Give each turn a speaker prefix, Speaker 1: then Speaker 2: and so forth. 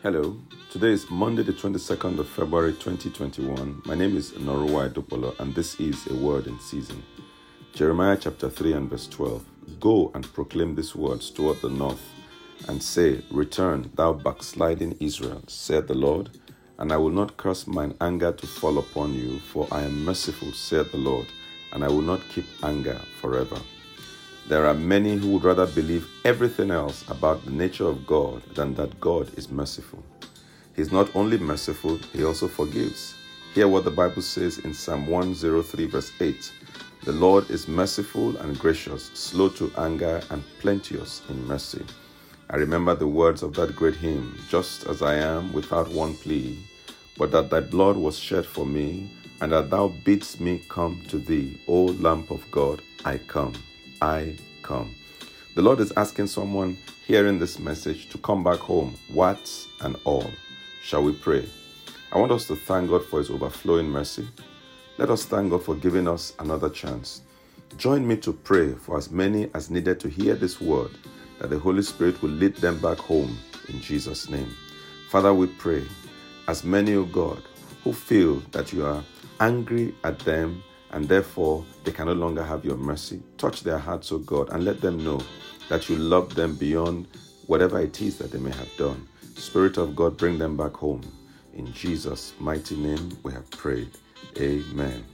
Speaker 1: Hello, today is Monday, the 22nd of February 2021. My name is Noruwa Dupolo, and this is a word in season. Jeremiah chapter 3 and verse 12. Go and proclaim these words toward the north, and say, Return, thou backsliding Israel, said the Lord, and I will not curse mine anger to fall upon you, for I am merciful, said the Lord, and I will not keep anger forever. There are many who would rather believe everything else about the nature of God than that God is merciful. He's not only merciful, He also forgives. Hear what the Bible says in Psalm 103, verse 8 The Lord is merciful and gracious, slow to anger, and plenteous in mercy. I remember the words of that great hymn Just as I am, without one plea, but that thy blood was shed for me, and that thou bidst me come to thee, O Lamb of God, I come. I come. The Lord is asking someone hearing this message to come back home, what and all. Shall we pray? I want us to thank God for His overflowing mercy. Let us thank God for giving us another chance. Join me to pray for as many as needed to hear this word, that the Holy Spirit will lead them back home in Jesus' name. Father, we pray, as many, O God, who feel that you are angry at them and therefore they can no longer have your mercy. Touch their hearts, O God, and let them know that you love them beyond whatever it is that they may have done. Spirit of God, bring them back home. In Jesus' mighty name we have prayed. Amen.